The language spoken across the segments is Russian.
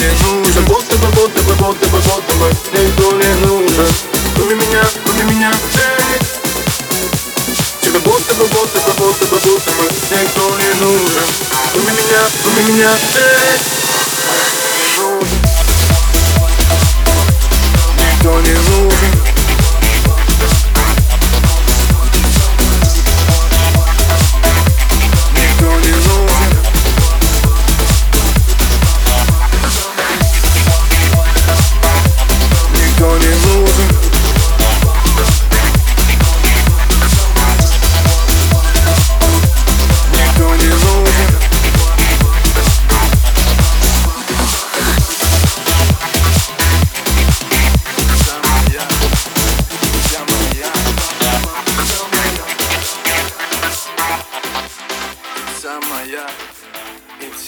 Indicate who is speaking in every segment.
Speaker 1: Никто не нужен. Будто бы, будто бы, будто бы, будто бы никто не нужен Кроме меня, кроме меня, эй Тебе будто бы, будто бы, будто бы, будто бы никто не нужен Кроме меня, кроме меня, эй Никто не нужен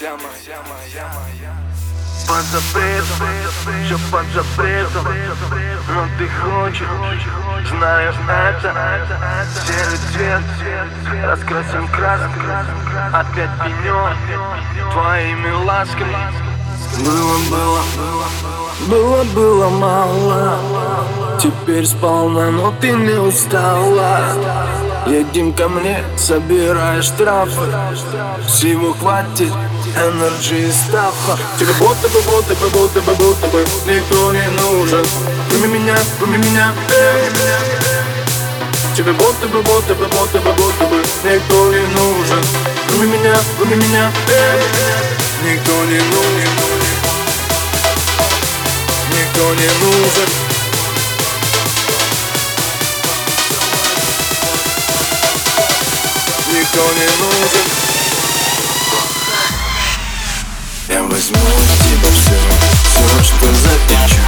Speaker 2: вся моя, моя, моя. Под запретом, все под запретом Но ты хочешь, знаешь это Серый цвет, раскрасим краской Опять пенек, твоими ласками Было, было, было, было мало Теперь сполна, но ты не устала Едем ко мне, собирай штрафы Всего хватит, энерджи и стафа
Speaker 1: Тебе будто бы, будто бы, будто бы, будто бы никто не нужен. Кроме меня, кроме меня, эй. Тебе будто бы, будто бы, будто бы, будто бы никто не нужен. Кроме меня, кроме меня, эй. Никто не нужен. Никто не нужен
Speaker 2: Я возьму тебя все, все, что захочу.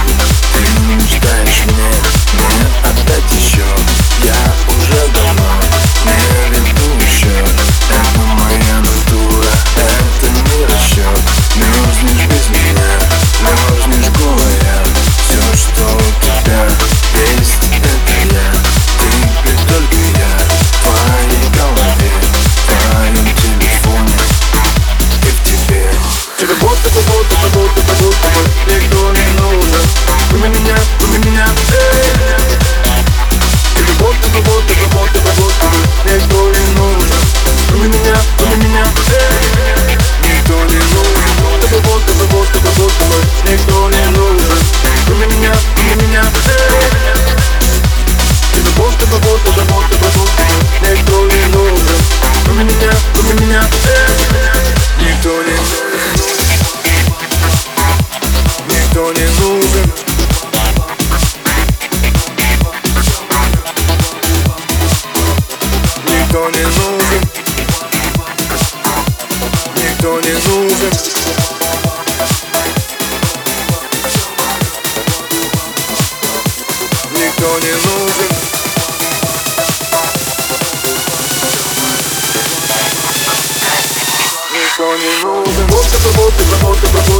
Speaker 2: Ты не мечтаешь мне, мне отдать еще Я уже давно не веду счет
Speaker 1: Никто не нужен. Никто не нужен. Никто не нужен. Никто не нужен. Будто бы, будто бы, будто